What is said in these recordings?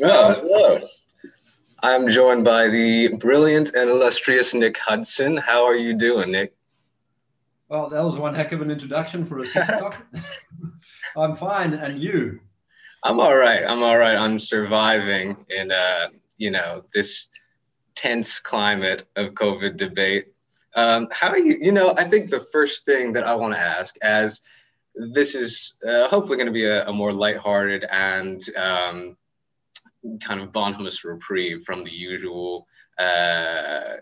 Oh, hello. I'm joined by the brilliant and illustrious Nick Hudson. How are you doing, Nick? Well, that was one heck of an introduction for a six o'clock. I'm fine, and you? I'm all right. I'm all right. I'm surviving in, uh, you know, this tense climate of COVID debate. Um, how are you? You know, I think the first thing that I want to ask, as this is uh, hopefully going to be a, a, more lighthearted and um, kind of bonhomous reprieve from the usual uh,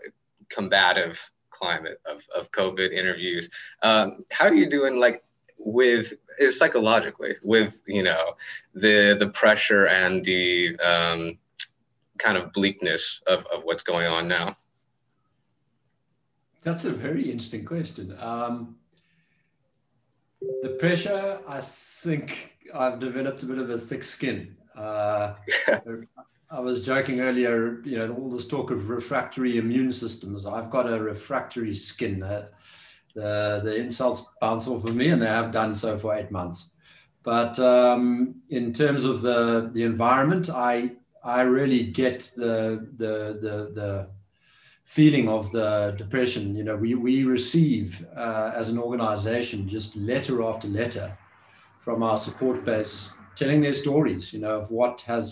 combative climate of, of COVID interviews. Um, how are you doing, like, with psychologically with you know the the pressure and the um, kind of bleakness of, of what's going on now? That's a very interesting question. Um, the pressure i think i've developed a bit of a thick skin uh, I was joking earlier, you know, all this talk of refractory immune systems. I've got a refractory skin. Uh, the, the insults bounce off of me, and they have done so for eight months. But um, in terms of the, the environment, I, I really get the, the, the, the feeling of the depression. You know, we, we receive uh, as an organization just letter after letter from our support base telling their stories, you know, of what has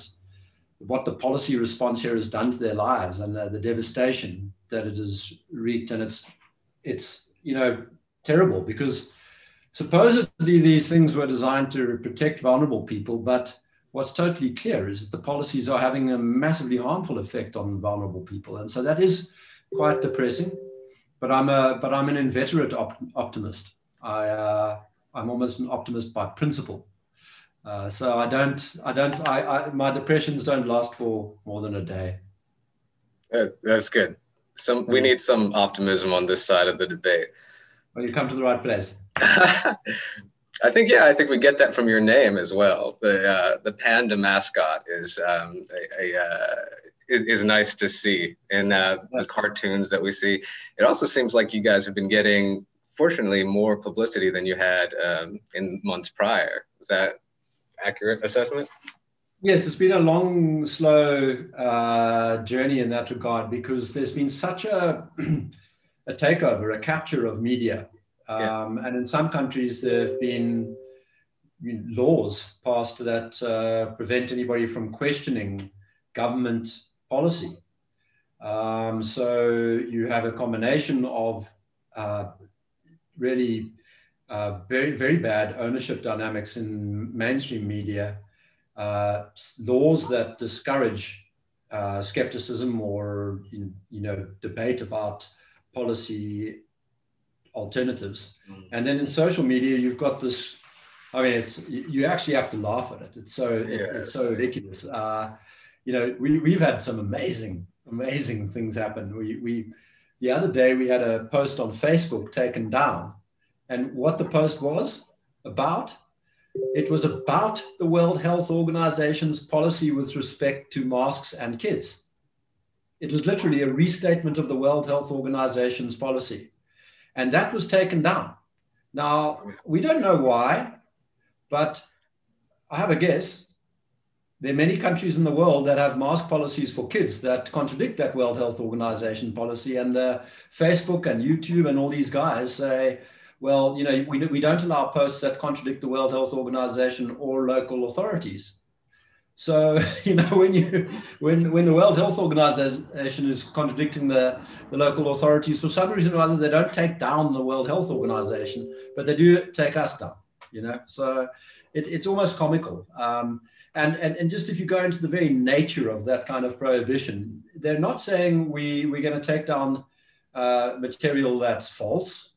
what the policy response here has done to their lives and uh, the devastation that it has wreaked. And it's it's you know, terrible because supposedly these things were designed to protect vulnerable people, but what's totally clear is that the policies are having a massively harmful effect on vulnerable people, and so that is quite depressing. But I'm a but I'm an inveterate op- optimist. I uh, I'm almost an optimist by principle. Uh, so I don't I don't I, I my depressions don't last for more than a day. Uh, that's good some we need some optimism on this side of the debate. Well, you've come to the right place. I think yeah, I think we get that from your name as well. The uh, the panda mascot is um, a, a uh, is, is nice to see in uh, the cartoons that we see. It also seems like you guys have been getting, fortunately, more publicity than you had um, in months prior. Is that accurate assessment? Yes, it's been a long, slow uh, journey in that regard because there's been such a, a takeover, a capture of media. Um, yeah. And in some countries, there have been laws passed that uh, prevent anybody from questioning government policy. Um, so you have a combination of uh, really uh, very, very bad ownership dynamics in mainstream media uh, laws that discourage uh, skepticism or you, know debate about policy alternatives. Mm. And then in social media, you've got this. I mean, it's you actually have to laugh at it. It's so yes. it's so ridiculous. Uh, you know, we we've had some amazing amazing things happen. We we the other day we had a post on Facebook taken down, and what the post was about it was about the World Health Organization's policy with respect to masks and kids. It was literally a restatement of the World Health Organization's policy. And that was taken down. Now, we don't know why, but I have a guess. There are many countries in the world that have mask policies for kids that contradict that World Health Organization policy. And uh, Facebook and YouTube and all these guys say, well, you know, we, we don't allow posts that contradict the World Health Organization or local authorities. So, you know, when you when when the World Health Organization is contradicting the, the local authorities, for some reason or other, they don't take down the World Health Organization, but they do take us down, you know. So it, it's almost comical. Um, and, and, and just if you go into the very nature of that kind of prohibition, they're not saying we, we're going to take down uh, material that's false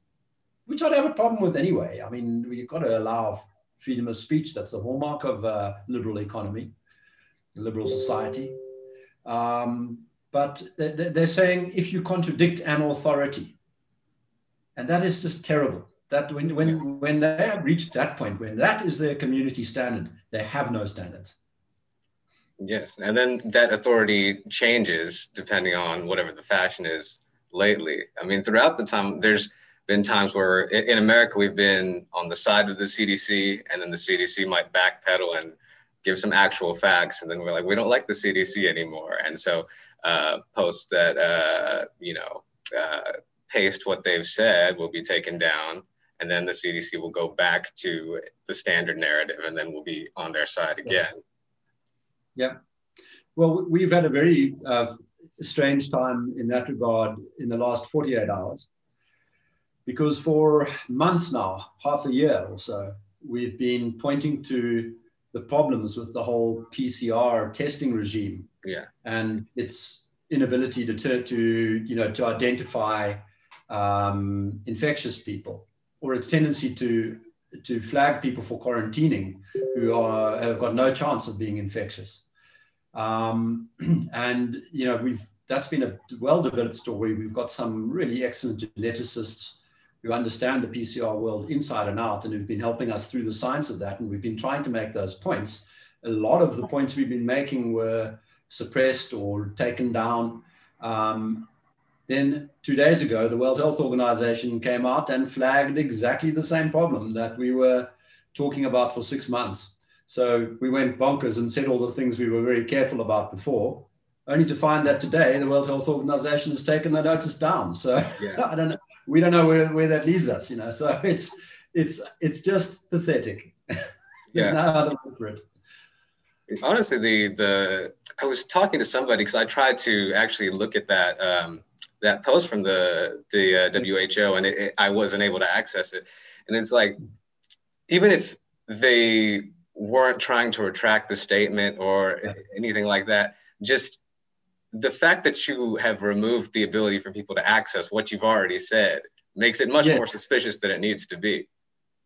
which I'd have a problem with anyway. I mean, you've got to allow freedom of speech. That's the hallmark of a liberal economy, a liberal society. Um, but they're saying if you contradict an authority, and that is just terrible. That when, when, when they have reached that point, when that is their community standard, they have no standards. Yes, and then that authority changes depending on whatever the fashion is lately. I mean, throughout the time, there's been times where in America we've been on the side of the CDC, and then the CDC might backpedal and give some actual facts, and then we're like, we don't like the CDC anymore, and so uh, posts that uh, you know uh, paste what they've said will be taken down, and then the CDC will go back to the standard narrative, and then we'll be on their side again. Yeah. Well, we've had a very uh, strange time in that regard in the last 48 hours because for months now, half a year or so, we've been pointing to the problems with the whole PCR testing regime. Yeah. And its inability to to, to you know to identify um, infectious people, or its tendency to to flag people for quarantining who are have got no chance of being infectious. Um, and you know we've that's been a well developed story. We've got some really excellent geneticists who understand the PCR world inside and out and who've been helping us through the science of that. And we've been trying to make those points. A lot of the points we've been making were suppressed or taken down. Um, then two days ago, the World Health Organization came out and flagged exactly the same problem that we were talking about for six months. So we went bonkers and said all the things we were very careful about before, only to find that today the World Health Organization has taken the notice down. So yeah. I don't know we don't know where, where that leaves us, you know. So it's it's it's just pathetic. There's yeah. no other word for it. Honestly, the the I was talking to somebody because I tried to actually look at that um, that post from the the uh, WHO and it, it, I wasn't able to access it. And it's like even if they weren't trying to retract the statement or anything like that, just the fact that you have removed the ability for people to access what you've already said makes it much yeah. more suspicious than it needs to be.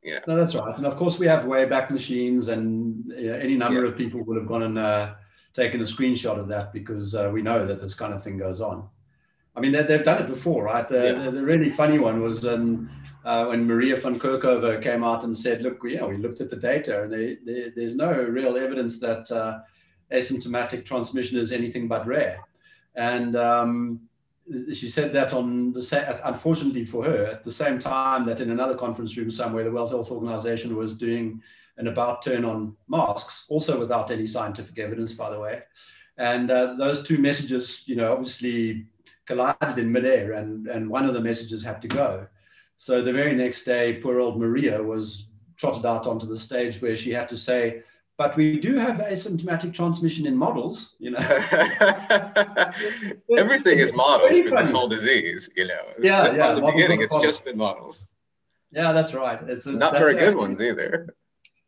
Yeah. No, that's right. And of course, we have Wayback Machines, and you know, any number yeah. of people would have gone and uh, taken a screenshot of that because uh, we know that this kind of thing goes on. I mean, they, have done it before, right? The, yeah. the, the, really funny one was um, uh, when Maria van Kerkhove came out and said, look, you know, we looked at the data and they, they, there's no real evidence that uh, asymptomatic transmission is anything but rare. And um, she said that on the sa- unfortunately for her, at the same time that in another conference room somewhere, the World Health Organization was doing an about turn on masks, also without any scientific evidence, by the way. And uh, those two messages, you know, obviously collided in midair, and, and one of the messages had to go. So the very next day, poor old Maria was trotted out onto the stage where she had to say, but we do have asymptomatic transmission in models, you know. Everything is models for this whole disease, you know. Yeah, yeah. The beginning, it's just been models. Yeah, that's right. It's a, not very good ones either.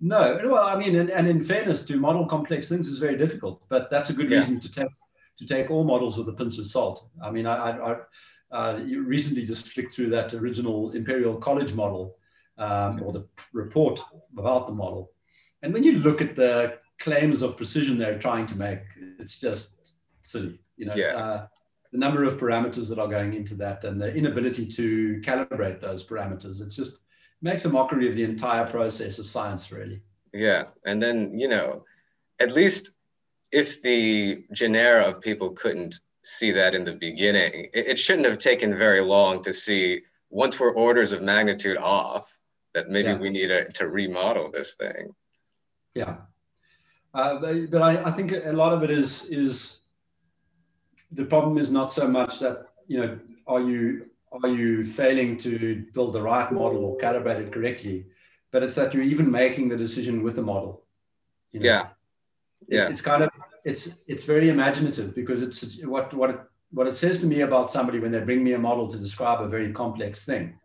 No, well, I mean, and, and, in fairness, to model complex things is very difficult, but that's a good yeah. reason to take to take all models with a pinch of salt. I mean, I, I, I uh, recently just flicked through that original Imperial College model um, or the report about the model, and when you look at the claims of precision they're trying to make, it's just silly. You know, yeah. uh, the number of parameters that are going into that and the inability to calibrate those parameters. It's just makes a mockery of the entire process of science, really. Yeah, and then you know, at least if the genera of people couldn't see that in the beginning, it, it shouldn't have taken very long to see once we're orders of magnitude off that maybe yeah. we need a, to remodel this thing. Yeah. Uh, but, but I, I, think a lot of it is is the problem is not so much that you know are you are you failing to build the right model or calibrate it correctly, but it's that you're even making the decision with the model. You know? Yeah, yeah. It, it's kind of it's it's very imaginative because it's what what it, what it says to me about somebody when they bring me a model to describe a very complex thing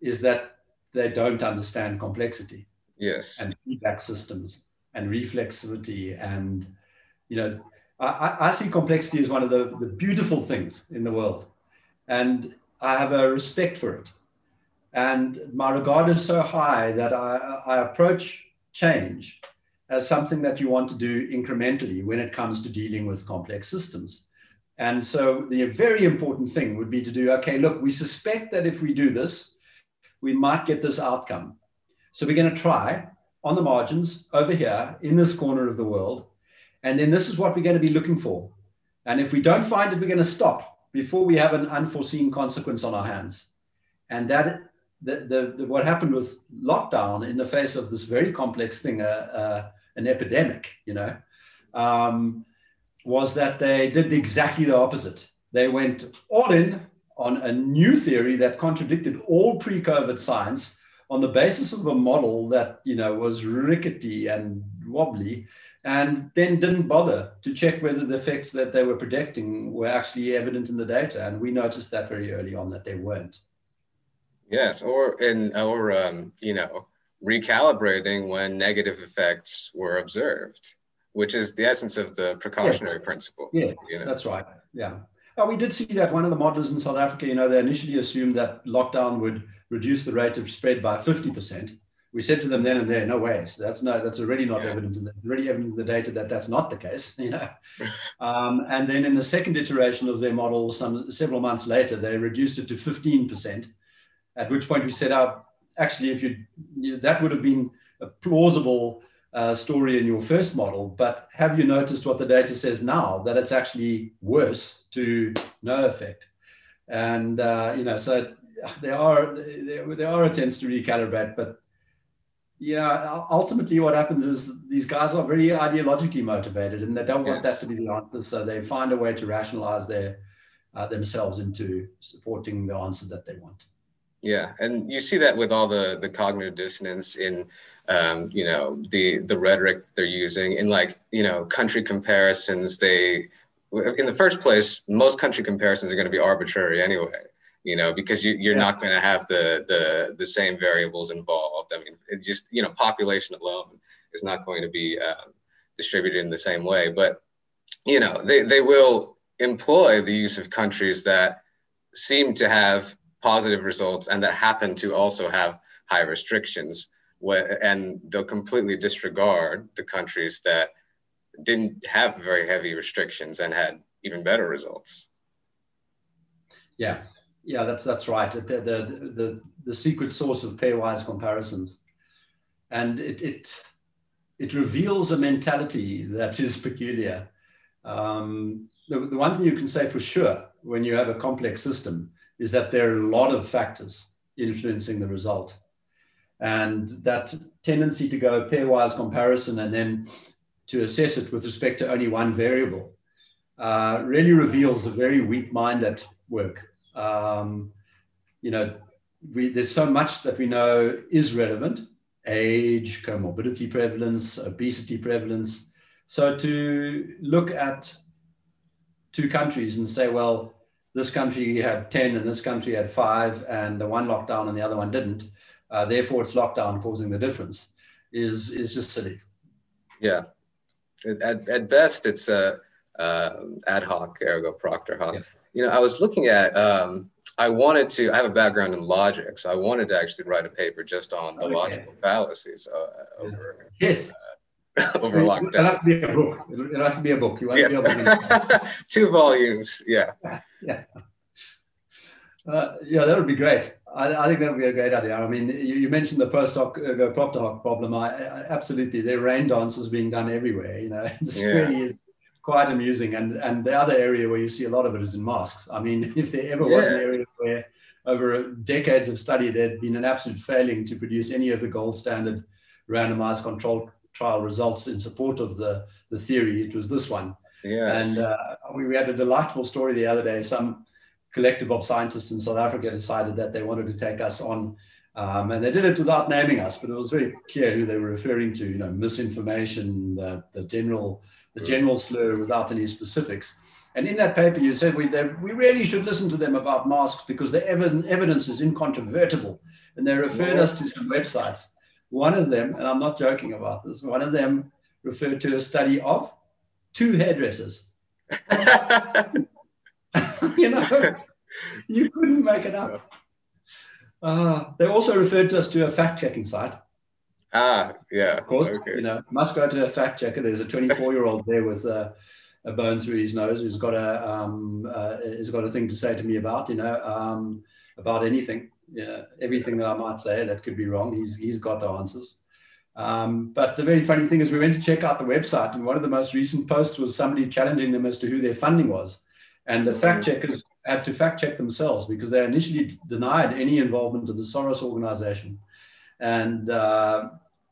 is that they don't understand complexity yes. And feedback systems and reflexivity and you know I, I see complexity as one of the, the beautiful things in the world. And i have a respect for it. And my regard is so high that i, I approach change as something that you want to do incrementally when it comes to dealing with complex systems. And so the very important thing would be to do okay look we suspect that if we do this we might get this outcome so we're going to try on the margins over here in this corner of the world. And then this is what we're going to be looking for. And if we don't find it, we're going to stop before we have an unforeseen consequence on our hands. And that the, the, the what happened with lockdown in the face of this very complex thing, a, an epidemic, you know, um, was that they did exactly the opposite. They went all in on a new theory that contradicted all pre-COVID science on the basis of a model that you know was rickety and wobbly and then didn't bother to check whether the effects that they were predicting were actually evident in the data. And we noticed that very early on that they weren't. Yes or in or um, you know recalibrating when negative effects were observed which is the essence of the precautionary yes. principle. Yeah you know? that's right. Yeah Oh, we did see that one of the models in South Africa, you know, they initially assumed that lockdown would reduce the rate of spread by 50%. We said to them then and there, no way. So that's no, that's already not yeah. evident. In the, already evident in the data that that's not the case. You know, um, and then in the second iteration of their model, some several months later, they reduced it to 15%. At which point we said, out, actually, if you, you know, that would have been a plausible uh, story in your first model, but have you noticed what the data says now that it's actually worse to no effect? And uh, you know, so there are there, there are attempts to recalibrate, but yeah, ultimately what happens is these guys are very ideologically motivated, and they don't want yes. that to be the answer. So they find a way to rationalize their uh, themselves into supporting the answer that they want. Yeah, and you see that with all the the cognitive dissonance in um, you know the the rhetoric they're using. In like you know country comparisons they in the first place most country comparisons are going to be arbitrary anyway you know because you, you're yeah. not going to have the the the same variables involved. I mean it just you know population alone is not going to be uh, distributed in the same way. But you know they, they will employ the use of countries that seem to have positive results and that happen to also have high restrictions and they'll completely disregard the countries that didn't have very heavy restrictions and had even better results. Yeah, yeah, that's that's right. The the the, the secret source of pairwise comparisons, and it it it reveals a mentality that is peculiar. Um, the, the one thing you can say for sure when you have a complex system is that there are a lot of factors influencing the result. And that tendency to go pairwise comparison and then to assess it with respect to only one variable uh, really reveals a very weak mind at work. Um, you know, we, there's so much that we know is relevant age, comorbidity prevalence, obesity prevalence. So to look at two countries and say, well, this country had 10 and this country had five, and the one locked down and the other one didn't, uh, therefore it's lockdown causing the difference is is just silly yeah at, at best it's a uh, ad hoc ergo propter hoc yeah. you know i was looking at um, i wanted to i have a background in logic so i wanted to actually write a paper just on the logical fallacies uh, over yes uh, over lockdown. It'll have to be a book. It'll, have to be a book. You want yes. to Two volumes. Yeah. Yeah. Uh, yeah, that would be great. I, I, think that would be a great idea. I mean, you, you mentioned the post hoc uh, propter hoc problem. I, I, absolutely, there are rain dances being done everywhere. You know, it's yeah. really quite amusing. And and the other area where you see a lot of it is in mosques. I mean, if there ever yeah. was an area where over decades of study there'd been an absolute failing to produce any of the gold standard randomized control trial results in support of the the theory, it was this one. Yes. And uh, we, we had a delightful story the other day. Some collective of scientists in South Africa decided that they wanted to take us on. Um, and they did it without naming us, but it was very clear who they were referring to, you know, misinformation, the, the general, the general slur without any specifics. And in that paper, you said we, they, we really should listen to them about masks because the evidence is incontrovertible. And they referred us to some websites. One of them, and I'm not joking about this, one of them referred to a study of two hairdressers. you know, you couldn't make it up. Uh, they also referred to us to a fact checking site. Ah, yeah. Of course, okay. you know, must go to a fact checker. There's a 24 year old there with a, a, bone through his nose who's got a um, uh, has got a thing to say to me about, you know, um, about anything. Yeah, everything that I might say that could be wrong. He's he's got the answers. Um, but the very funny thing is, we went to check out the website, and one of the most recent posts was somebody challenging them as to who their funding was. And the fact mm-hmm. checkers had to fact check themselves because they initially denied any involvement of the Soros organization. And uh,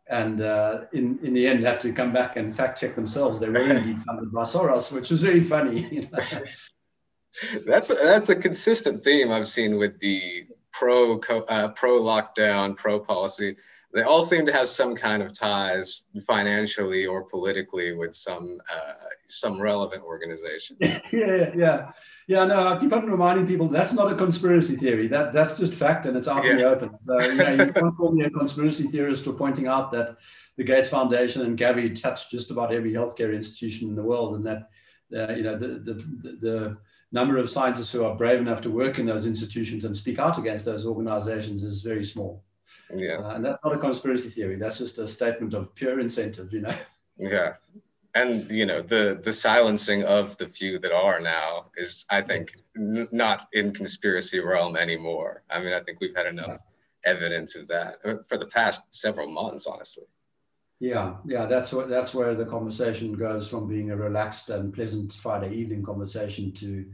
and uh, in in the end had to come back and fact check themselves. They were indeed funded by Soros, which was really funny. You know? that's that's a consistent theme I've seen with the pro uh, pro lockdown, pro policy. They all seem to have some kind of ties financially or politically with some uh, some relevant organization. yeah, yeah, yeah. No, I keep on reminding people that's not a conspiracy theory. That that's just fact, and it's out in the open. So you, know, you can't call me a conspiracy theorist for pointing out that the Gates Foundation and Gavi touched just about every healthcare institution in the world, and that uh, you know the the, the, the number of scientists who are brave enough to work in those institutions and speak out against those organizations is very small. Yeah. Uh, and that's not a conspiracy theory. That's just a statement of pure incentive, you know? Yeah. And, you know, the, the silencing of the few that are now is, I think, n- not in conspiracy realm anymore. I mean, I think we've had enough evidence of that uh, for the past several months, honestly. Yeah, yeah, that's what that's where the conversation goes from being a relaxed and pleasant Friday evening conversation to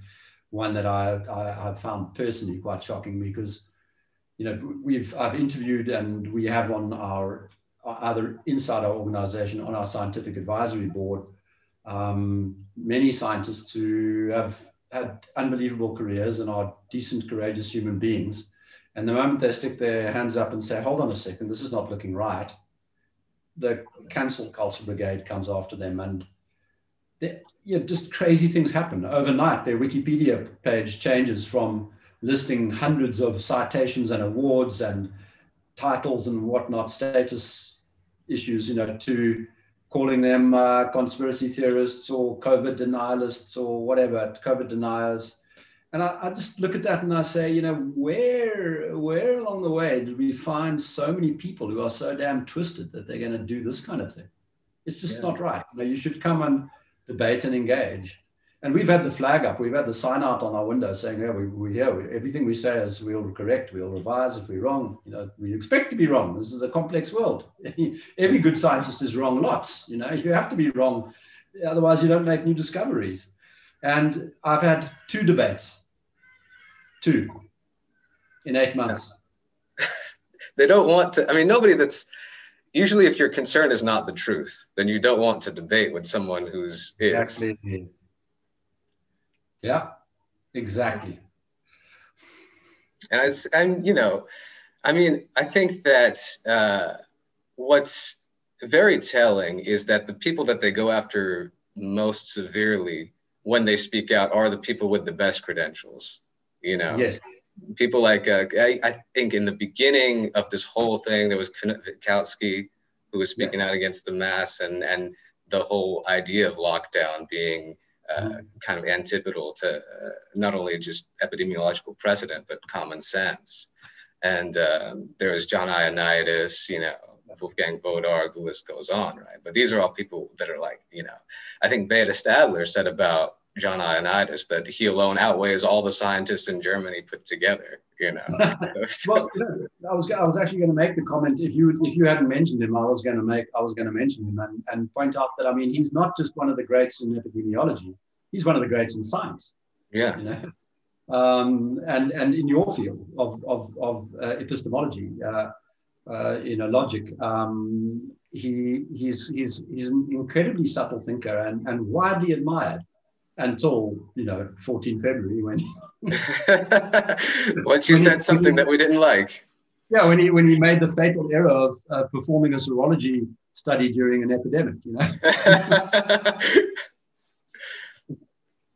one that I I have found personally quite shocking because you know we've I've interviewed and we have on our other inside our organization on our scientific advisory board um, many scientists who have had unbelievable careers and are decent courageous human beings. And the moment they stick their hands up and say hold on a second this is not looking right the cancel culture brigade comes after them and you know, just crazy things happen. Overnight their wikipedia page changes from listing hundreds of citations and awards and titles and whatnot status issues you know to calling them uh, conspiracy theorists or covid denialists or whatever covid deniers and I, I, just look at that and I say, you know, where where along the way did we find so many people who are so damn twisted that they're going to do this kind of thing? It's just yeah. not right. You, know, you should come and debate and engage. And we've had the flag up, we've had the sign out on our window saying, yeah, we, we yeah, we, everything we say is we'll correct, we'll revise if we're wrong. You know, we expect to be wrong. This is a complex world. Every good scientist is wrong lots. You know, you have to be wrong, otherwise you don't make new discoveries. And I've had two debates two in eight months. they don't want to. I mean, nobody that's usually if your concern is not the truth, then you don't want to debate with someone who's is. Exactly. Yeah, exactly. And I, and you know, I mean, I think that uh, what's very telling is that the people that they go after most severely when they speak out are the people with the best credentials you know yes people like uh, I, I, think in the beginning of this whole thing there was Wittkowski who was speaking yeah. out against the mass and and the whole idea of lockdown being uh, kind of antipodal to uh, not only just epidemiological precedent but common sense and um, there was John Ioannidis you know Wolfgang Wodarg, the list goes on, right? But these are all people that are like, you know, I think Beda Stadler said about John Ioannidis that he alone outweighs all the scientists in Germany put together. You know. well, I was I was actually going to make the comment if you if you hadn't mentioned him, I was going to make I was going to mention him and, and point out that I mean he's not just one of the greats in epidemiology, he's one of the greats in science. Yeah. You know? Um, and and in your field of of, of uh, epistemology, uh, uh, you know, logic. Um, he he's he's he's an incredibly subtle thinker and, and widely admired until you know 14 February when once you said something that we didn't like. Yeah, when he when he made the fatal error of uh, performing a serology study during an epidemic, you know.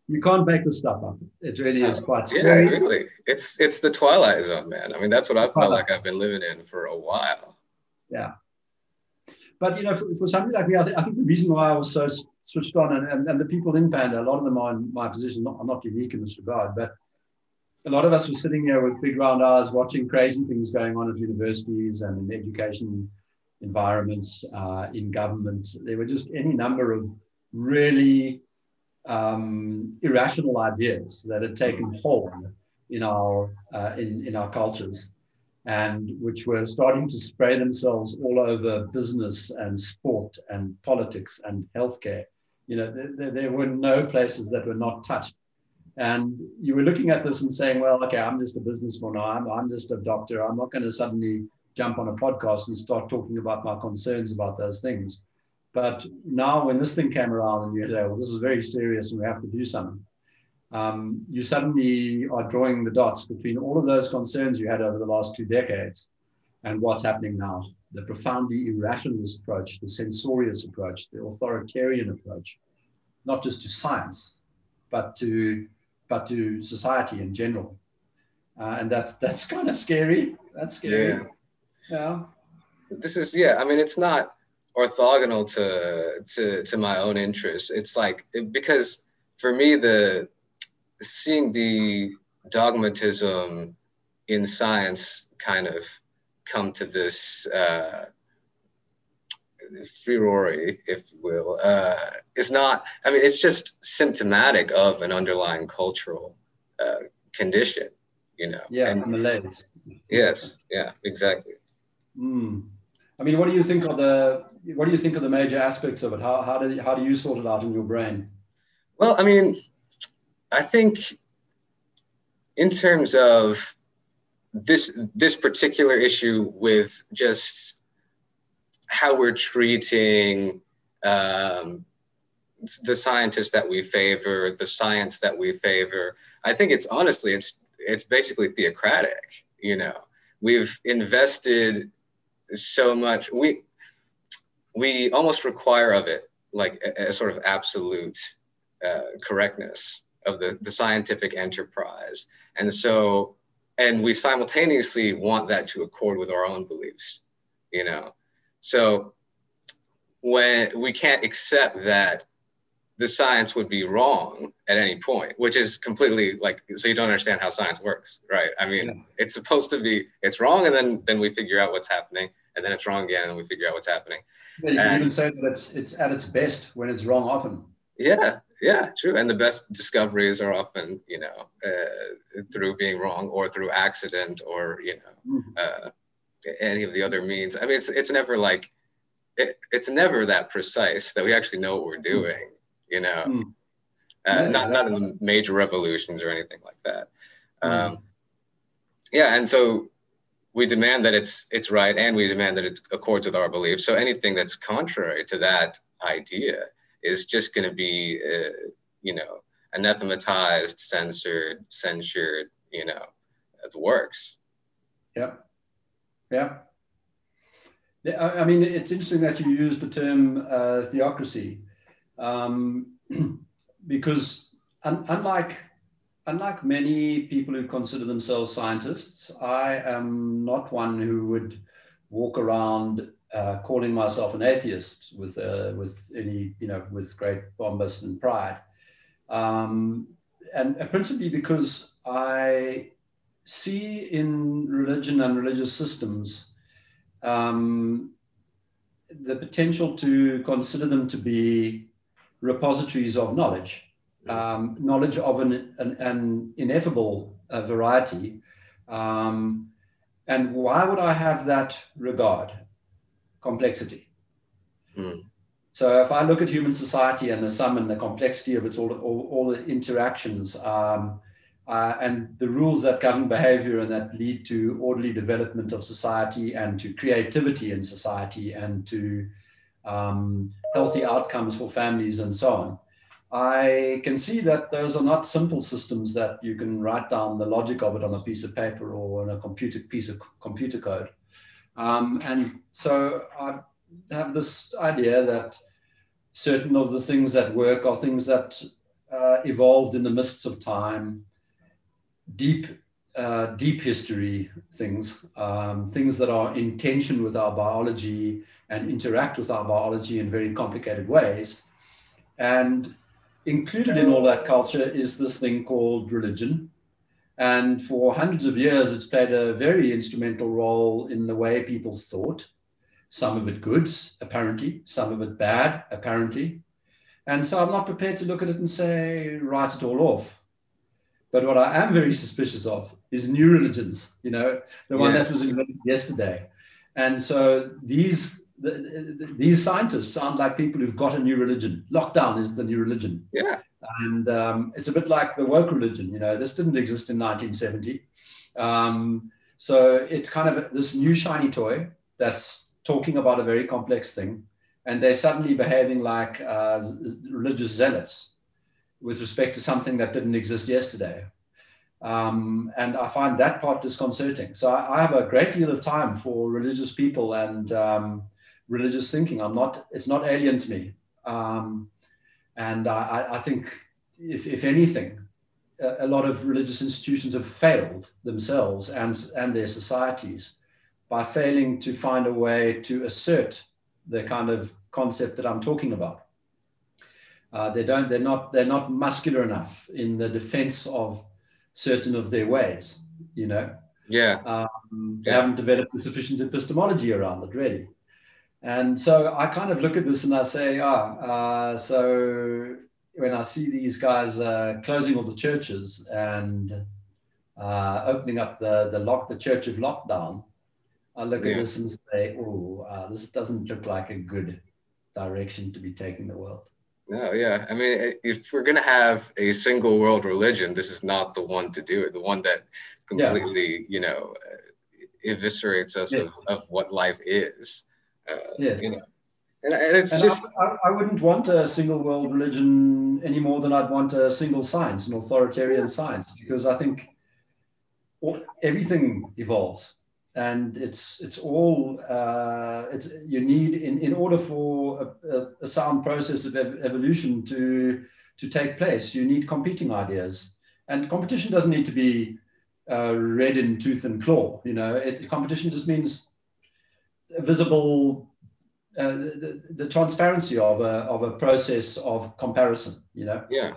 you can't make this stuff up. It really is quite scary. Yeah, really. It's it's the twilight zone, man. I mean, that's what I felt like I've been living in for a while. Yeah. But you know, for, for somebody like me, I, th- I think the reason why I was so switched on, and, and, and the people in Panda, a lot of them are in my position, not, are not unique in this regard, but a lot of us were sitting here with big round eyes watching crazy things going on at universities and in education environments, uh, in government. There were just any number of really um, irrational ideas that had taken hold in our, uh, in, in our cultures and which were starting to spray themselves all over business and sport and politics and healthcare. You know, there, there, were no places that were not touched. And you were looking at this and saying, well, okay, I'm just a businessman. I'm, I'm just a doctor. I'm not going to suddenly jump on a podcast and start talking about my concerns about those things. But now, when this thing came around and you say, well, this is very serious and we have to do something, um, you suddenly are drawing the dots between all of those concerns you had over the last two decades and what's happening now. The profoundly irrationalist approach, the censorious approach, the authoritarian approach, not just to science, but to but to society in general. Uh, and that's that's kind of scary. That's scary. Yeah. yeah. This is yeah. I mean, it's not orthogonal to to to my own interests. It's like because for me the seeing the dogmatism in science kind of come to this uh, furore, if you will, uh, is not, I mean, it's just symptomatic of an underlying cultural uh, condition, you know? Yeah, and, malaise. Yes, yeah, exactly. Mm. I mean, what do you think of the, what do you think of the major aspects of it? How, how, do, how do you sort it out in your brain? Well, I mean, I think in terms of this this particular issue with just how we're treating um, the scientists that we favor, the science that we favor. I think it's honestly, it's it's basically theocratic. You know, we've invested so much. We we almost require of it like a, a sort of absolute uh, correctness of the, the scientific enterprise, and so and we simultaneously want that to accord with our own beliefs. You know, so when we can't accept that the science would be wrong at any point, which is completely like so you don't understand how science works, right? I mean, yeah. it's supposed to be it's wrong, and then then we figure out what's happening, and then it's wrong again, and we figure out what's happening. You can even say that it's it's at its best when it's wrong often. Yeah, yeah, true. And the best discoveries are often, you know, uh, through being wrong or through accident or you know. Mm-hmm. Uh, any of the other means. I mean, it's it's never like it, it's never that precise that we actually know what we're hmm. doing. You know, mm. uh, not not in the major revolutions or anything like that. Um, yeah, and so we demand that it's it's right, and we demand that it accords with our beliefs. So anything that's contrary to that idea is just going to be, uh, you know, anathematized, censored, censured. You know, the works. Yep. Yeah. Yeah, I mean, it's interesting that you use the term uh, theocracy um, because un- unlike, unlike many people who consider themselves scientists, I am not one who would walk around uh, calling myself an atheist with, uh, with any, you know, with great bombast and pride. Um, and principally because I see in religion and religious systems um, the potential to consider them to be repositories of knowledge, um, knowledge of an, an, an ineffable uh, variety. Um, and why would I have that regard? Complexity. Mm. So if I look at human society and the sum and the complexity of its all, all, all the interactions, um, uh, and the rules that govern behavior and that lead to orderly development of society and to creativity in society and to um, healthy outcomes for families and so on. I can see that those are not simple systems that you can write down the logic of it on a piece of paper or on a computer piece of computer code. Um, and so I have this idea that certain of the things that work are things that uh, evolved in the mists of time deep, uh, deep history things, um, things that are in tension with our biology and interact with our biology in very complicated ways. And included in all that culture is this thing called religion. And for hundreds of years, it's played a very instrumental role in the way people thought. Some of it good, apparently, some of it bad, apparently. And so I'm not prepared to look at it and say, write it all off. But what I am very suspicious of is new religions, you know, the one yes. that was invented yesterday. And so these the, the, these scientists sound like people who've got a new religion. Lockdown is the new religion. Yeah. And um, it's a bit like the woke religion. You know, this didn't exist in 1970. Um, So it's kind of this new shiny toy that's talking about a very complex thing, and they're suddenly behaving like uh, religious zealots with respect to something that didn't exist yesterday. Um, and I find that part disconcerting. So I, I, have a great deal of time for religious people and um, religious thinking. I'm not, it's not alien to me. Um, and I, I, think, if, if anything, a, a, lot of religious institutions have failed themselves and, and their societies by failing to find a way to assert the kind of concept that I'm talking about. Uh, they don't, they're not, they're not muscular enough in the defense of certain of their ways, you know. Yeah. Um, they yeah. haven't developed the sufficient epistemology around it, really. And so I kind of look at this and I say, ah, uh, so when I see these guys uh, closing all the churches and uh, opening up the the lock, the Church of Lockdown, I look yeah. at this and say, oh, uh, this doesn't look like a good direction to be taking the world. No, yeah. I mean, if we're going to have a single world religion, this is not the one to do it. The one that completely, yeah. you know, eviscerates us yeah. of, of what life is. Uh, yes. You know. And, and it's and just. I, I, wouldn't want a single world religion any more than I'd want a single science, an authoritarian science, because I think everything evolves and it's it's all uh, it's you need in, in order for a, a sound process of ev- evolution to to take place you need competing ideas and competition doesn't need to be uh, red in tooth and claw you know it, competition just means visible uh, the, the, transparency of a, of a process of comparison you know yeah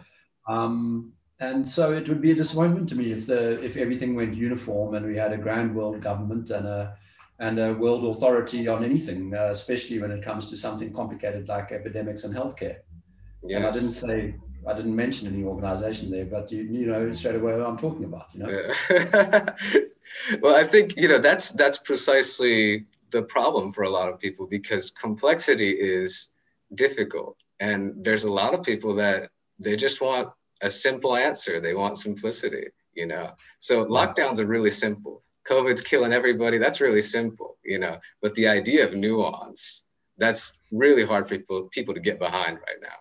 um, and so it would be a disappointment to me if the if everything went uniform and we had a grand world government and a and a world authority on anything, uh, especially when it comes to something complicated like epidemics and healthcare. Yes. And I didn't say I didn't mention any organization there, but you you know straight away what I'm talking about. You know. Yeah. well, I think you know that's that's precisely the problem for a lot of people because complexity is difficult, and there's a lot of people that they just want a simple answer. They want simplicity, you know. So lockdowns are really simple. COVID's killing everybody. That's really simple, you know. But the idea of nuance, that's really hard for people people to get behind right now.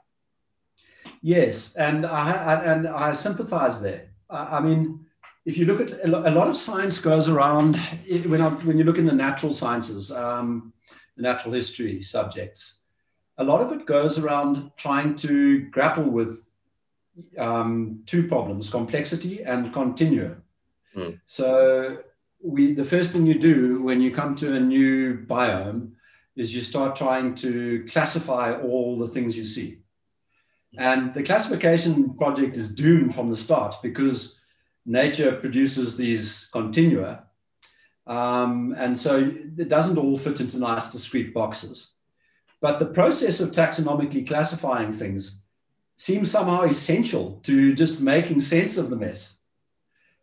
Yes, and I, and I sympathize there. I, I, mean, if you look at a lot of science goes around when I, when you look in the natural sciences, um, the natural history subjects, a lot of it goes around trying to grapple with um, two problems complexity and continuum. Mm. So, we, the first thing you do when you come to a new biome is you start trying to classify all the things you see. And the classification project is doomed from the start because nature produces these continua. Um, and so it doesn't all fit into nice discrete boxes. But the process of taxonomically classifying things seems somehow essential to just making sense of the mess.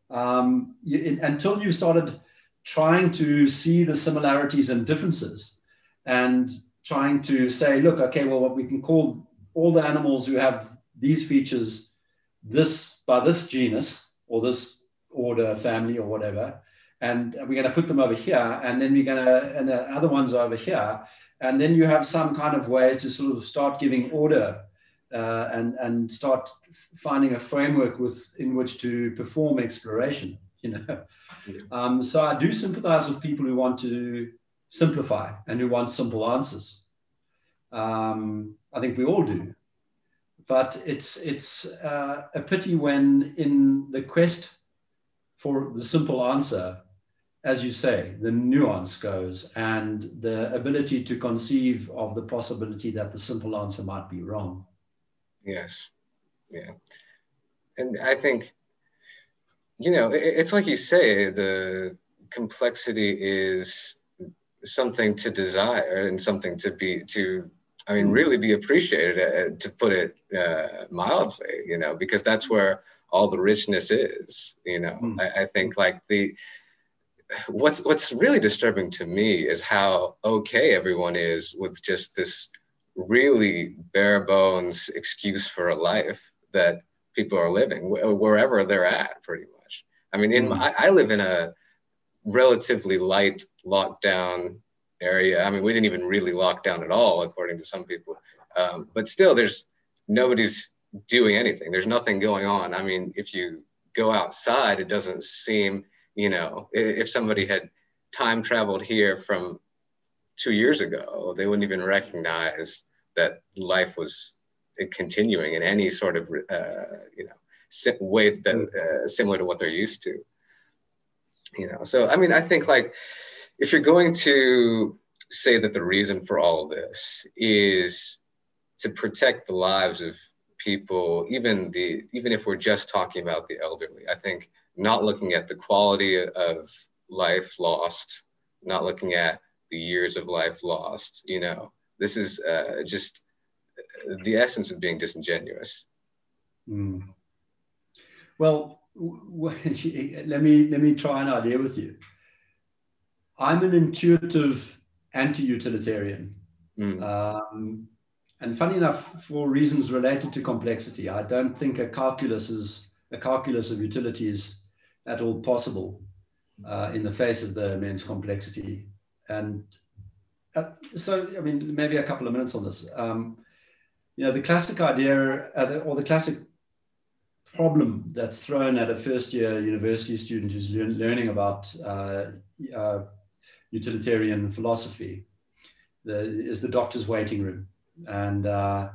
Um, you, until you started trying to see the similarities and differences and trying to say, look, okay, well, what we can call all the animals who have these features this by this genus or this order, family, or whatever. And we're going to put them over here, and then we're going to, and the other ones are over here. And then you have some kind of way to sort of start giving order uh, and and start finding a framework with in which to perform exploration. You know, um, so I do sympathize with people who want to simplify and who want simple answers. Um, I think we all do, but it's it's uh, a pity when in the quest for the simple answer, as you say, the nuance goes and the ability to conceive of the possibility that the simple answer might be wrong. Yes. Yeah. And I think, you know, it's like you say, the complexity is something to desire and something to be, to, I mean, mm. really be appreciated, uh, to put it uh, mildly, you know, because that's where all the richness is, you know. Mm. I, I think like the, what's what's really disturbing to me is how okay everyone is with just this really bare bones excuse for a life that people are living wherever they're at pretty much i mean in mm. my, i live in a relatively light lockdown area. I mean, we didn't even really lock down at all, according to some people. Um, but still, there's nobody's doing anything. There's nothing going on. I mean, if you go outside, it doesn't seem, you know, if somebody had time traveled here from two years ago, they wouldn't even recognize that life was continuing in any sort of, uh, you know, way that uh, similar to what they're used to. You know, so I mean, I think like if you're going to say that the reason for all of this is to protect the lives of people, even the even if we're just talking about the elderly, I think not looking at the quality of life lost, not looking at the years of life lost, you know, this is uh, just the essence of being disingenuous. Mm. Well, let me let me try an idea with you. I'm an intuitive anti-utilitarian. Mm. Um, and funny enough, for reasons related to complexity, I don't think a calculus is a calculus of utility is at all possible uh, in the face of the immense complexity. And uh, so, I mean, maybe a couple of minutes on this. Um, you know, the classic idea uh, or the classic problem that's thrown at a first year university student who's learning about uh, uh, utilitarian philosophy the, is the doctor's waiting room and uh,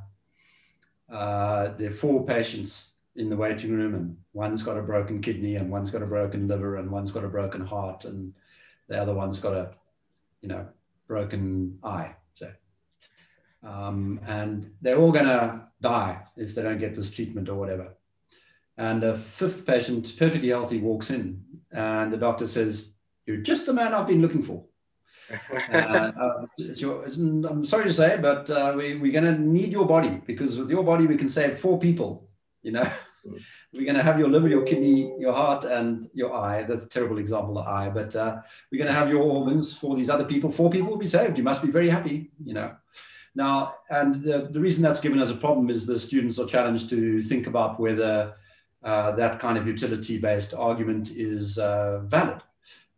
uh, there are four patients in the waiting room, and one's got a broken kidney, and one's got a broken liver, and one's got a broken heart, and the other one's got a, you know, broken eye. So, um, and they're all going to die if they don't get this treatment or whatever. And a fifth patient, perfectly healthy, walks in, and the doctor says, "You're just the man I've been looking for." uh, uh I'm sorry to say, but uh, we, we're going to need your body because with your body we can save four people. You know, mm. we're going to have your liver, your kidney, your heart, and your eye. That's a terrible example, the eye. But uh, we're going to have your organs for these other people. Four people will be saved. You must be very happy. You know. Now, and the, the reason that's given as a problem is the students are challenged to think about whether uh, that kind of utility-based argument is uh, valid.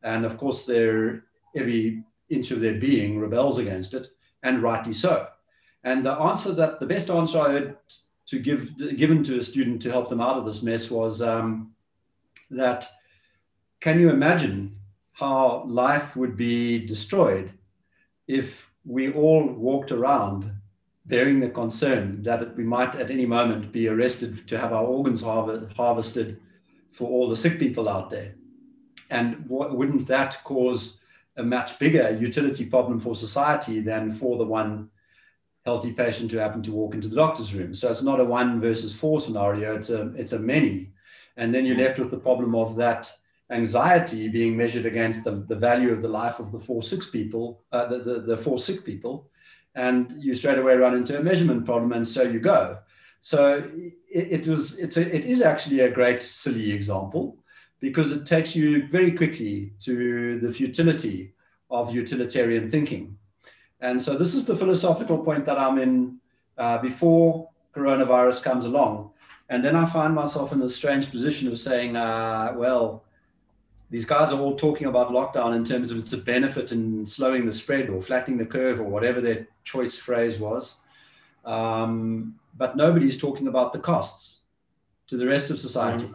And of course, there every inch of their being rebels against it, and rightly so. And the answer that the best answer I heard to give given to a student to help them out of this mess was um, that can you imagine how life would be destroyed if we all walked around bearing the concern that we might at any moment be arrested to have our organs harvested for all the sick people out there and wouldn't that cause a much bigger utility problem for society than for the one healthy patient who happened to walk into the doctor's room. So it's not a one versus four scenario, it's a, it's a many. And then you're left with the problem of that anxiety being measured against the, the value of the life of the four six people, uh, the, the, the four sick people. And you straight away run into a measurement problem, and so you go. So it, it was, it's a, it is actually a great silly example because it takes you very quickly to the futility of utilitarian thinking. And so this is the philosophical point that I'm in uh, before coronavirus comes along. And then I find myself in this strange position of saying, uh, well, these guys are all talking about lockdown in terms of its a benefit in slowing the spread or flattening the curve or whatever their choice phrase was. Um, but nobody's talking about the costs to the rest of society. Mm-hmm.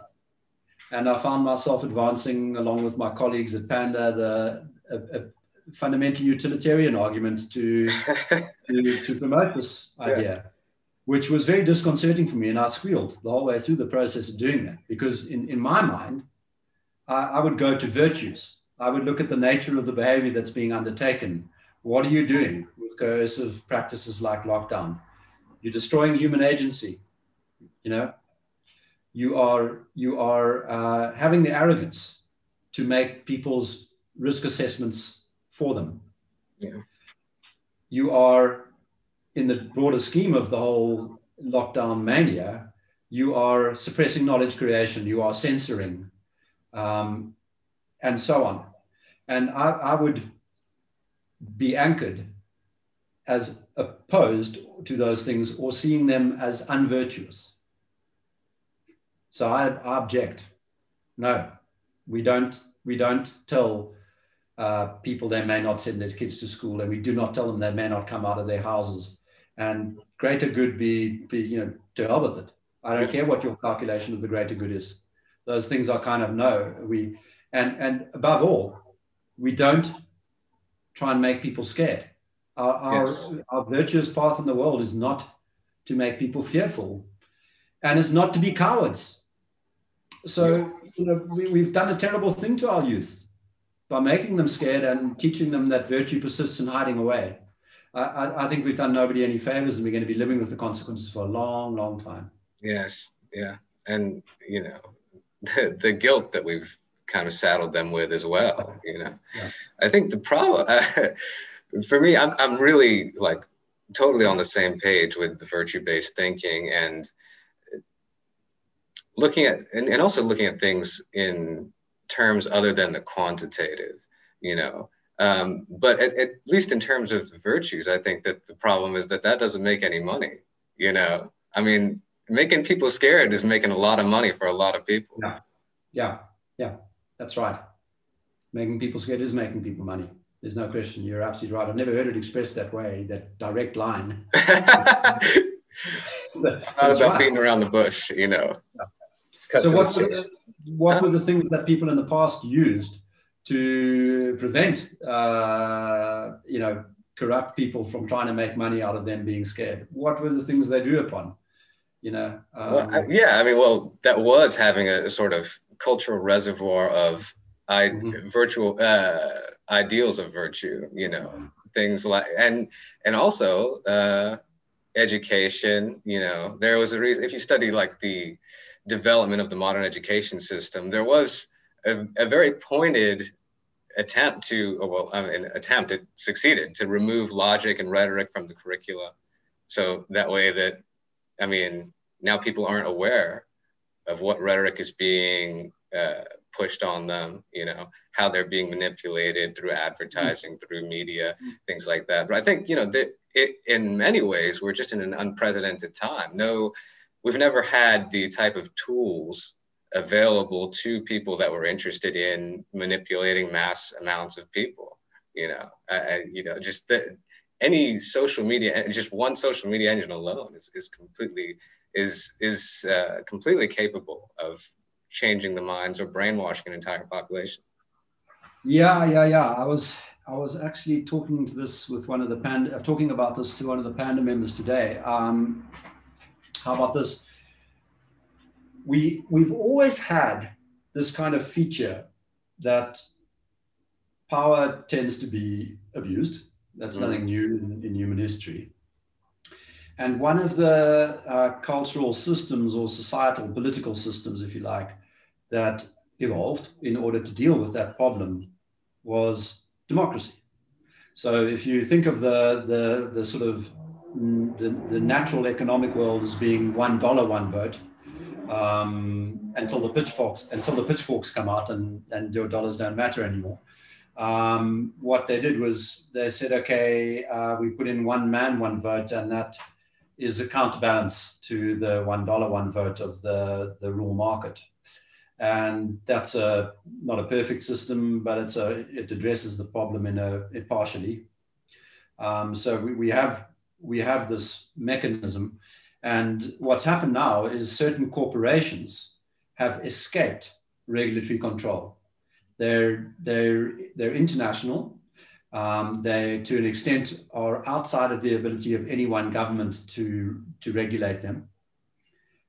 And I found myself advancing along with my colleagues at Panda the a, a fundamental utilitarian argument to, to, to, promote this idea, yeah. which was very disconcerting for me. And I squealed the whole way through the process of doing that because, in, in my mind, I, I would go to virtues. I would look at the nature of the behavior that's being undertaken. What are you doing with coercive practices like lockdown? You're destroying human agency. You know, you are you are uh, having the arrogance to make people's risk assessments for them. Yeah. You are in the broader scheme of the whole lockdown mania. You are suppressing knowledge creation. You are censoring, um, and so on. And I, I would be anchored as opposed to those things or seeing them as unvirtuous. So I, I object. No, we don't. We don't tell uh, people they may not send their kids to school, and we do not tell them they may not come out of their houses. And greater good be, be you know, to hell with it. I don't care what your calculation of the greater good is. Those things are kind of no. We and and above all, we don't try and make people scared. Our, yes. our, our virtuous path in the world is not to make people fearful, and it's not to be cowards. So you know, we, have done a terrible thing to our youth by making them scared and teaching them that virtue persists in hiding away. I, I, think we've done nobody any favors, and we're going to be living with the consequences for a long, long time. Yes, yeah, and you know, the, the guilt that we've kind of saddled them with as well. You know, yeah. I think the problem uh, for me, I'm I'm really like totally on the same page with the virtue-based thinking and looking at and, and also looking at things in terms other than the quantitative you know? Um, but at, at, least in terms of the virtues i think that the problem is that that doesn't make any money you know? I mean making people scared is making a lot of money for a lot of people. Yeah. Yeah. Yeah. That's right. Making people scared is making people money. There's no question. You're absolutely right. I've never heard it expressed that way that direct line. Not about right. beating around the bush you know? Yeah so what were, the, what were the things that people in the past used to prevent uh, you know corrupt people from trying to make money out of them being scared? What were the things they drew upon? You know um, well, yeah i mean well that was having a, sort of cultural reservoir of I, mm-hmm. virtual uh, ideals of virtue you know things like and and also uh, education you know there was a reason if you study like the development of the modern education system, there was a, a very pointed attempt to, well, I mean, attempt, it succeeded to remove logic and rhetoric from the curricula. So that way that, I mean, now people aren't aware of what rhetoric is being uh, pushed on them, you know, how they're being manipulated through advertising, mm-hmm. through media, things like that. But I think, you know, that it, in many ways, we're just in an unprecedented time. No, we've never had the type of tools available to people that were interested in manipulating mass amounts of people. You know, I, you know, just the, any social media, just one social media engine alone is, is completely is is uh, completely capable of changing the minds or brainwashing an entire population. Yeah, yeah, yeah. I was I was actually talking to this with one of the panda, talking about this to one of the panda members today. Um, how about this? We, we've always had this kind of feature that power tends to be abused. That's mm. nothing new in, in, human history. And one of the uh, cultural systems or societal political systems, if you like, that evolved in order to deal with that problem was democracy. So if you think of the, the, the sort of the, the natural economic world as being one dollar, one vote, um, until the pitchforks until the pitchforks come out and, and your dollars don't matter anymore. Um, what they did was they said, okay, uh, we put in one man, one vote, and that is a counterbalance to the one dollar, one vote of the, the rule market. And that's a not a perfect system, but it's a it addresses the problem in a partially. Um, so we, we have we have this mechanism. And what's happened now is certain corporations have escaped regulatory control. They're, they're, they're international. Um, they, to an extent, are outside of the ability of any one government to, to regulate them.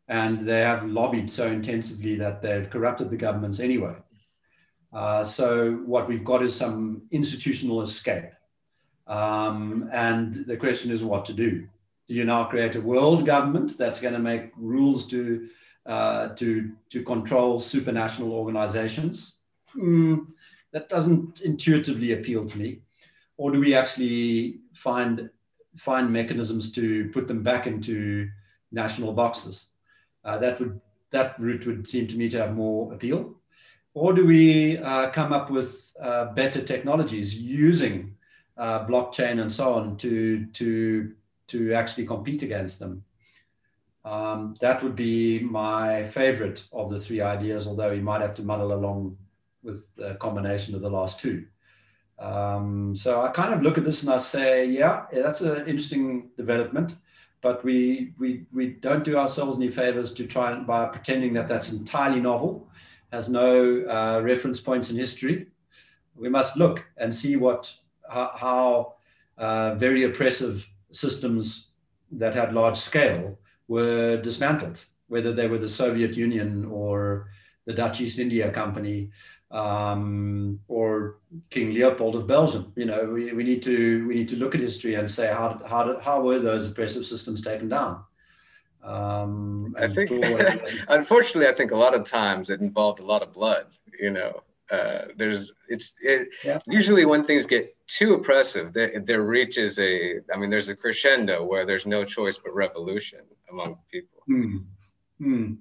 And they have lobbied so intensively that they've corrupted the governments anyway. Uh, so, what we've got is some institutional escape. Um, and the question is what to do. Do you now create a world government that's going to make rules to, uh, to, to control supranational organizations? Mm, that doesn't intuitively appeal to me. Or do we actually find, find mechanisms to put them back into national boxes? Uh, that, would, that route would seem to me to have more appeal. Or do we uh, come up with uh, better technologies using uh, blockchain and so on to to to actually compete against them. Um, that would be my favorite of the three ideas, although we might have to muddle along with a combination of the last two. Um, so I kind of look at this and I say, yeah, that's an interesting development, but we we we don't do ourselves any favors to try and by pretending that that's entirely novel, has no uh, reference points in history. We must look and see what how, how uh, very oppressive systems that had large scale were dismantled, whether they were the Soviet Union or the Dutch East India Company um, or King Leopold of Belgium. You know, we, we need to we need to look at history and say how how how were those oppressive systems taken down. Um, I think, unfortunately, I think a lot of times it involved a lot of blood. You know, uh, there's it's it, yeah. usually when things get too oppressive, there, there reaches a I mean, there's a crescendo where there's no choice but revolution among people. Hmm. Hmm.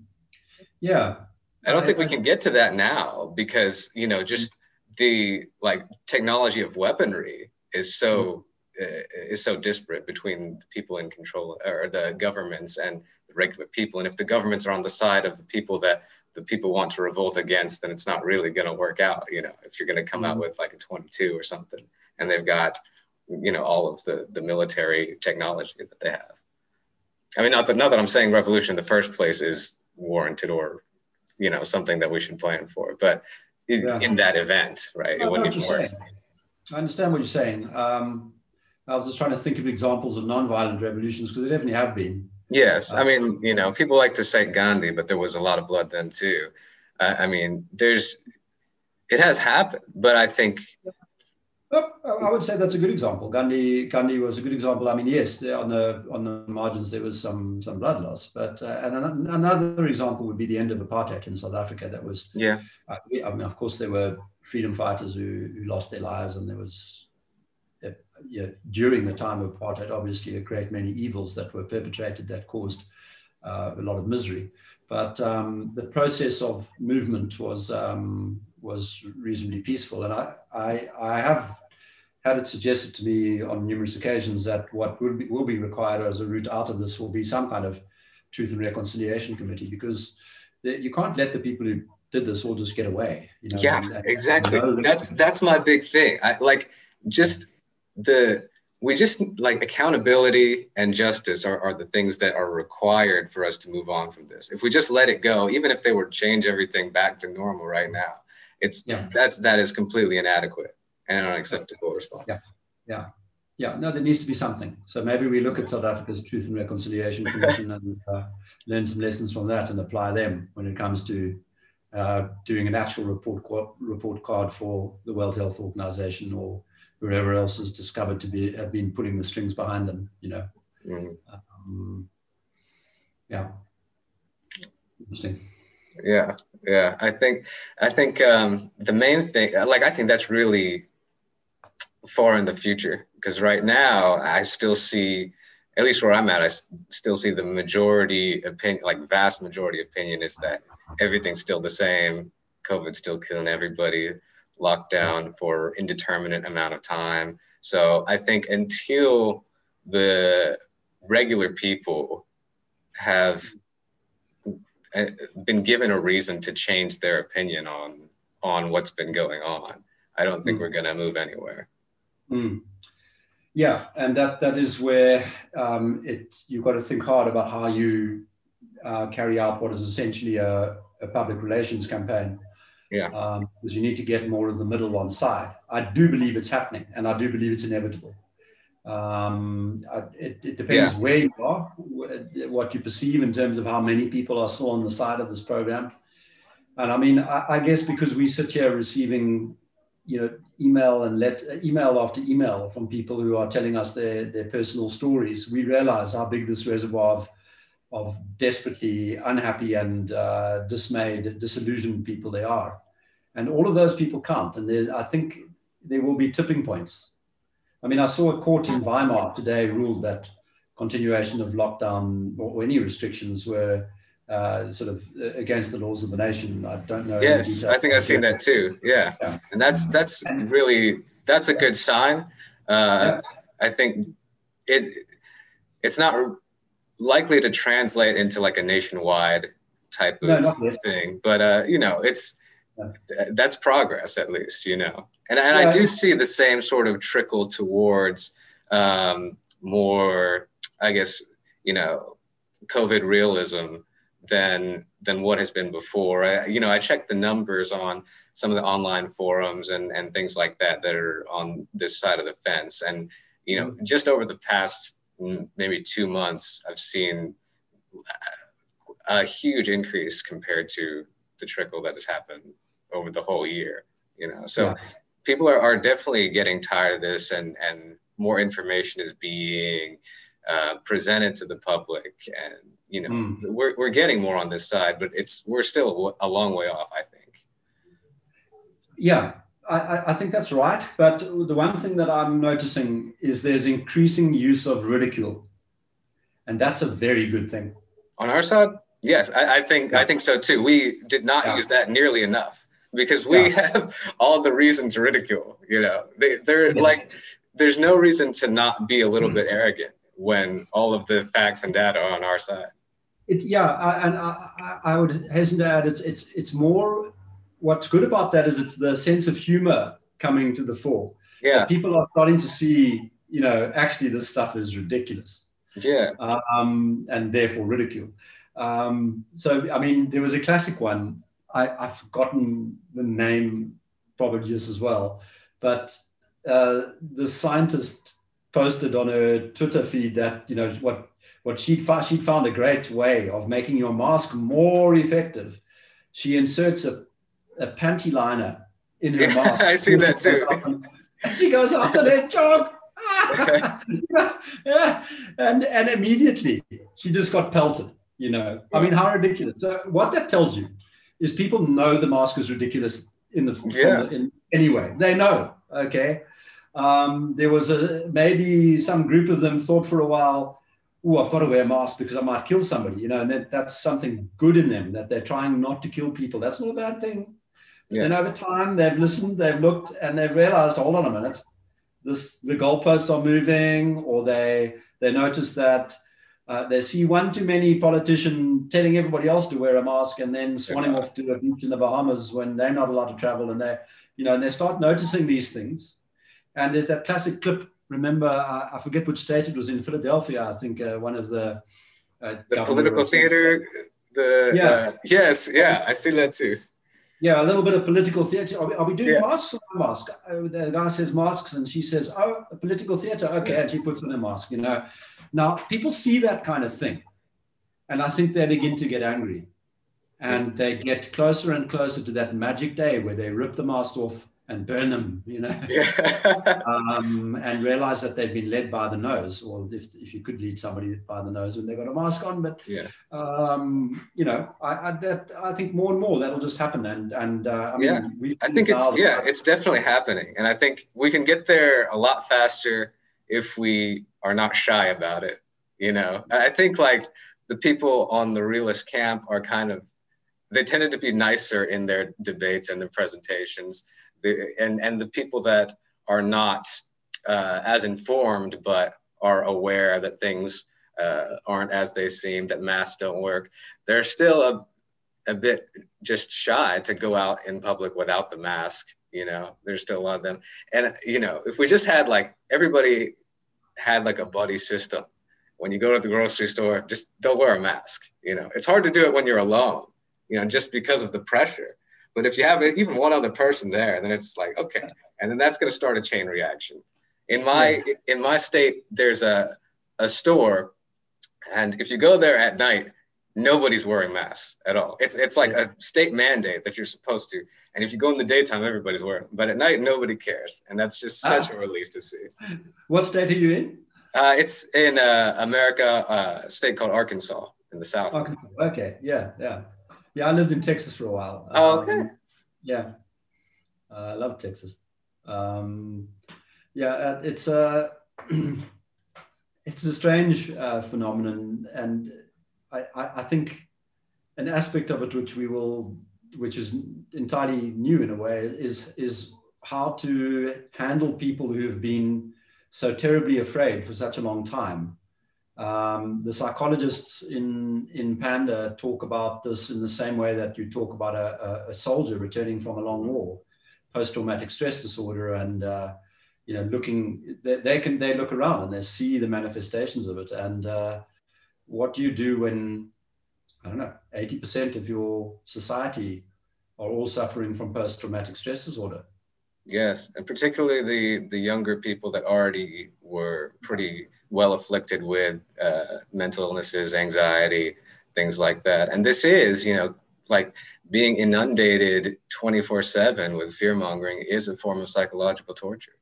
Yeah, I don't think we can get to that now because you know just the like technology of weaponry is so uh, is so disparate between the people in control or the governments and the regular people. And if the governments are on the side of the people that the people want to revolt against, then it's not really going to work out. You know, if you're going to come out with like a 22 or something, and they've got you know all of the the military technology that they have. I mean, not that not that I'm saying revolution in the first place is warranted or you know something that we should plan for but yeah. in that event right it wouldn't even work i understand what you're saying. Um, i was just trying to think of examples of non-violent revolutions because there definitely have been. Yes uh, i mean you know people like to say gandhi but there was a lot of blood then too. Uh, i mean there's it has happened but i think I would say that's a good example. Gandhi, Gandhi was a good example. I mean, yes, on the on the margins there was some some blood loss, but uh, and another example would be the end of apartheid in South Africa. That was yeah. Uh, I mean, of course, there were freedom fighters who, who lost their lives, and there was uh, yeah, during the time of apartheid, obviously a great many evils that were perpetrated that caused uh, a lot of misery. But um, the process of movement was um, was reasonably peaceful, and I, I, I have had it suggested to me on numerous occasions that what will be, will be required as a route out of this will be some kind of truth and reconciliation committee because the, you can't let the people who did this all just get away. You know, yeah, and, and, exactly. that's that's my big thing. I like just the we just like accountability and justice are, are the things that are required for us to move on from this. If we just let it go, even if they were to change everything back to normal right now, it's yeah. that's that is completely inadequate and an unacceptable response. Yeah, yeah, yeah. No, there needs to be something. So maybe we look at South Africa's Truth and Reconciliation Commission and uh, learn some lessons from that and apply them when it comes to uh, doing an actual report report card for the World Health Organization or whoever else is discovered to be have been putting the strings behind them. You know. Mm. Um, yeah. Interesting. Yeah, yeah. I think I think um, the main thing, like, I think that's really far in the future because right now I still see, at least where I'm at, I still see the majority opinion, like vast majority opinion, is that everything's still the same. COVID's still killing everybody. Lockdown for indeterminate amount of time. So I think until the regular people have been given a reason to change their opinion on on what's been going on, I don't think mm. we're going to move anywhere. Mm. Yeah, and that that is where um, it you've got to think hard about how you uh, carry out what is essentially a, a public relations campaign. Yeah, um, because you need to get more of the middle on side. I do believe it's happening, and I do believe it's inevitable. Um, it, it, depends yeah. where you are, what you perceive in terms of how many people are still on the side of this program. And I mean, I, I guess because we sit here receiving, you know, email and let email after email from people who are telling us their, their personal stories, we realize how big this reservoir of, of desperately unhappy and uh, dismayed, disillusioned people they are. And all of those people count. And I think there will be tipping points I mean, I saw a court in Weimar today ruled that continuation of lockdown or, or any restrictions were uh, sort of uh, against the laws of the nation. I don't know. Yes, I think I've seen that too. Yeah. yeah. and that's that's really that's a good sign. Uh, yeah. I think it it's not likely to translate into like a nationwide type of no, thing, but uh, you know, it's. That's progress at least, you know. And, and yeah. I do see the same sort of trickle towards um, more, I guess, you know, COVID realism than than what has been before. I, you know, I checked the numbers on some of the online forums and and things like that that are on this side of the fence, and you know, just over the past maybe two months, I've seen a huge increase compared to the trickle that has happened over the whole year. You know, so yeah. people are, are definitely getting tired of this, and and more information is being uh, presented to the public, and you know, mm. we're we're getting more on this side, but it's we're still a long way off, I think. Yeah, I, I, think that's right. But the one thing that I'm noticing is there's increasing use of ridicule, and that's a very good thing. On our side, yes, I, I think yeah. I think so too. We did not yeah. use that nearly enough because we yeah. have all the reasons to ridicule. You know, they, they're like, there's no reason to not be a little bit arrogant when all of the facts and data are on our side. It, yeah, I, and I, I would hasten to add, it's it's it's more. What's good about that is it's the sense of humor coming to the fore. Yeah, people are starting to see, you know, actually this stuff is ridiculous. Yeah, um, and therefore ridicule. Um, so I mean, there was a classic one. I, I've forgotten the name probably just as well, but uh, the scientist posted on her Twitter feed that you know what what she'd found, she'd found a great way of making your mask more effective. She inserts a, a panty liner in her mask. I see that too. And she goes after that job. yeah, and and immediately she just got pelted. You know, I mean, how ridiculous. So what that tells you is people know the mask is ridiculous in the, yeah. the in anyway. They know. Okay. Um, there was a maybe some group of them thought for a while, oh, I've got to wear a mask because I might kill somebody, you know, and that, that's something good in them that they're trying not to kill people. That's not a bad thing. Yeah. Then over time, they've listened, they've looked, and they've realized, hold on a minute, this the goalposts are moving, or they they notice that uh, they see one too many politician telling everybody else to wear a mask and then swanning yeah. off to a beach in the Bahamas when they're not allowed to travel, and they, you know, and they start noticing these things. And there's that classic clip. Remember, uh, I forget which state it was in Philadelphia. I think uh, one of the uh, the political theater. The yeah, uh, yes, yeah, I see that too. Yeah, a little bit of political theater. Are we, are we doing yeah. masks or no mask? Uh, the guy says masks, and she says, "Oh, political theater." Okay, and she puts on a mask. You know, now people see that kind of thing, and I think they begin to get angry, and they get closer and closer to that magic day where they rip the mask off and burn them, you know, yeah. um, and realize that they've been led by the nose, or if, if you could lead somebody by the nose when they've got a mask on. But, yeah. um, you know, I, I, that, I think more and more that'll just happen. And, and uh, I mean, yeah, I think it's, yeah, it's definitely happening. And I think we can get there a lot faster if we are not shy about it. You know, I think like the people on the realist camp are kind of, they tended to be nicer in their debates and their presentations the, and and the people that are not uh, as informed but are aware that things uh, aren't as they seem, that masks don't work, they're still a, a bit just shy to go out in public without the mask. You know, there's still a lot of them. And, you know, if we just had like everybody had like a buddy system, when you go to the grocery store, just don't wear a mask. You know, it's hard to do it when you're alone, you know, just because of the pressure. But if you have even one other person there, then it's like okay, and then that's going to start a chain reaction. In my yeah. in my state, there's a a store, and if you go there at night, nobody's wearing masks at all. It's it's like a state mandate that you're supposed to. And if you go in the daytime, everybody's wearing. But at night, nobody cares, and that's just ah. such ah. a relief to see. What state are you in? Uh, it's in uh, America, uh, a state called Arkansas in the south. Arkansas. Okay, yeah, yeah. Yeah, I lived in Texas for a while. Oh, okay. Um, yeah, uh, I love Texas. Um, yeah, uh, it's a it's a strange uh, phenomenon, and I, I, I think an aspect of it which we will, which is entirely new in a way, is is how to handle people who have been so terribly afraid for such a long time Um, the psychologists in, in Panda talk about this in the same way that you talk about a, a, a soldier returning from a long war, post-traumatic stress disorder, and uh, you know, looking they, they, can they look around and they see the manifestations of it. And uh, what do you do when I don't know, 80% of your society are all suffering from post-traumatic stress disorder? Yes, and particularly the the younger people that already were pretty well afflicted with uh, mental illnesses, anxiety, things like that. And this is, you know, like being inundated 24 7 with fear mongering is a form of psychological torture.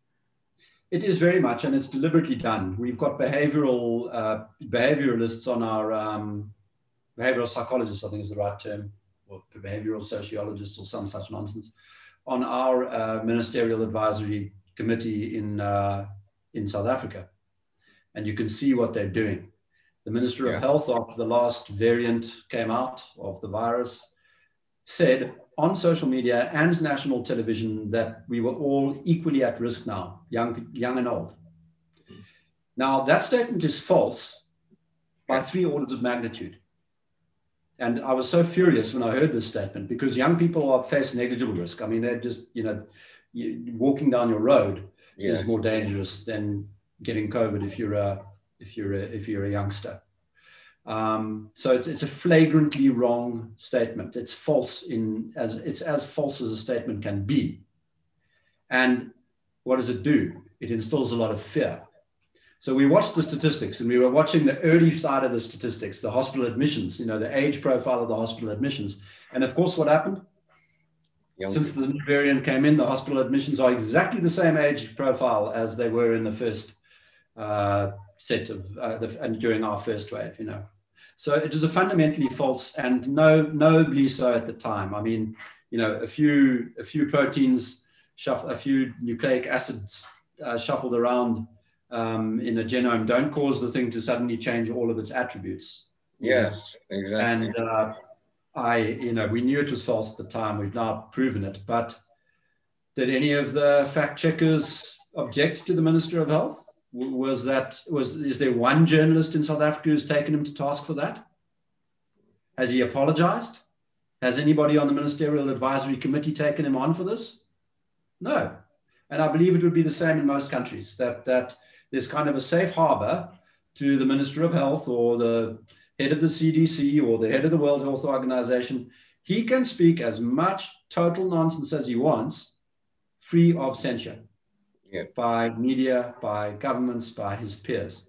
It is very much, and it's deliberately done. We've got behavioral uh, behavioralists on our um, behavioral psychologists, I think is the right term, or behavioral sociologists or some such nonsense, on our uh, ministerial advisory committee in uh, in South Africa and you can see what they're doing. The Minister yeah. of Health, after the last variant came out of the virus, said on social media and national television that we were all equally at risk now, young, young and old. Now, that statement is false by three orders of magnitude. And I was so furious when I heard this statement because young people are face negligible risk. I mean, they're just, you know, walking down your road yeah. is more dangerous than getting COVID if you're a if you're a, if you're a youngster. Um, so it's, it's a flagrantly wrong statement. It's false in as it's as false as a statement can be. And what does it do? It instills a lot of fear. So we watched the statistics and we were watching the early side of the statistics, the hospital admissions, you know, the age profile of the hospital admissions. And of course, what happened? Young Since the new variant came in, the hospital admissions are exactly the same age profile as they were in the first uh, set of uh, the, and during our first wave, you know. So it was a fundamentally false and no nobly so at the time. I mean, you know, a few a few proteins shuffle, a few nucleic acids uh, shuffled around um, in a genome don't cause the thing to suddenly change all of its attributes. Yes, exactly. And uh, I, you know, we knew it was false at the time. We've now proven it. But did any of the fact checkers object to the Minister of Health? was that was is there one journalist in South Africa who's taken him to task for that? Has he apologized? Has anybody on the ministerial advisory committee taken him on for this? No. And I believe it would be the same in most countries that that there's kind of a safe harbor to the Minister of Health or the head of the CDC or the head of the World Health Organization. He can speak as much total nonsense as he wants, free of censure yeah. by media, by governments, by his peers.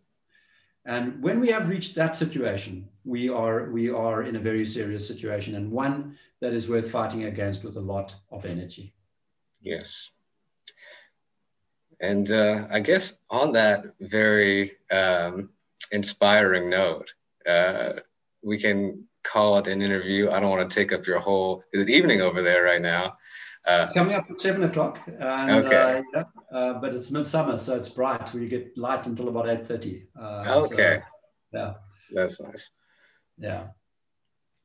And when we have reached that situation, we are, we are in a very serious situation and one that is worth fighting against with a lot of energy. Yes. And uh, I guess on that very um, inspiring note, uh, we can call it an interview. I don't want to take up your whole is it evening over there right now. Uh, Coming up at seven o'clock. And, okay. Uh, yeah, uh, but it's midsummer, so it's bright. We get light until about eight thirty. Uh, okay. So, yeah. That's nice. Yeah.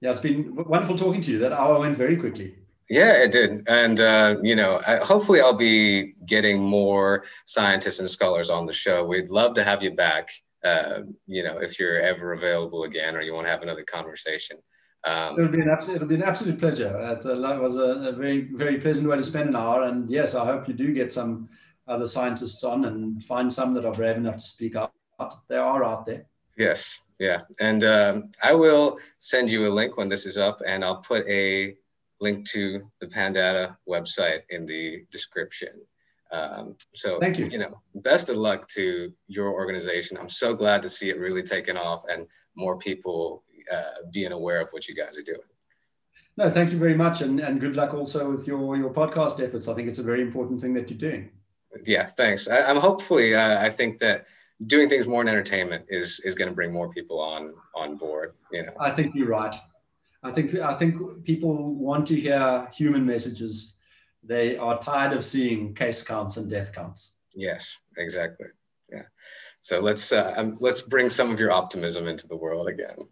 Yeah, it's been wonderful talking to you. That hour went very quickly. Yeah, it did. And, uh, you know, I, hopefully I'll be getting more scientists and scholars on the show. We'd love to have you back, uh, you know, if you're ever available again or you want to have another conversation. Um, it'll be an absolute, it'll be an absolute pleasure. It uh, was a, a, very, very pleasant way to spend an hour. And yes, I hope you do get some other scientists on and find some that are brave enough to speak out. They are out there. Yes, yeah. And um, I will send you a link when this is up, and I'll put a link to the Pandata website in the description. Um, so thank you. You know, best of luck to your organization. I'm so glad to see it really taking off and more people uh, being aware of what you guys are doing. No, thank you very much, and, and good luck also with your your podcast efforts. I think it's a very important thing that you're doing. Yeah, thanks. I, am hopefully. Uh, I think that doing things more in entertainment is is going to bring more people on on board. You know. I think you're right. I think I think people want to hear human messages. They are tired of seeing case counts and death counts. Yes, exactly. Yeah. So let's uh, um, let's bring some of your optimism into the world again.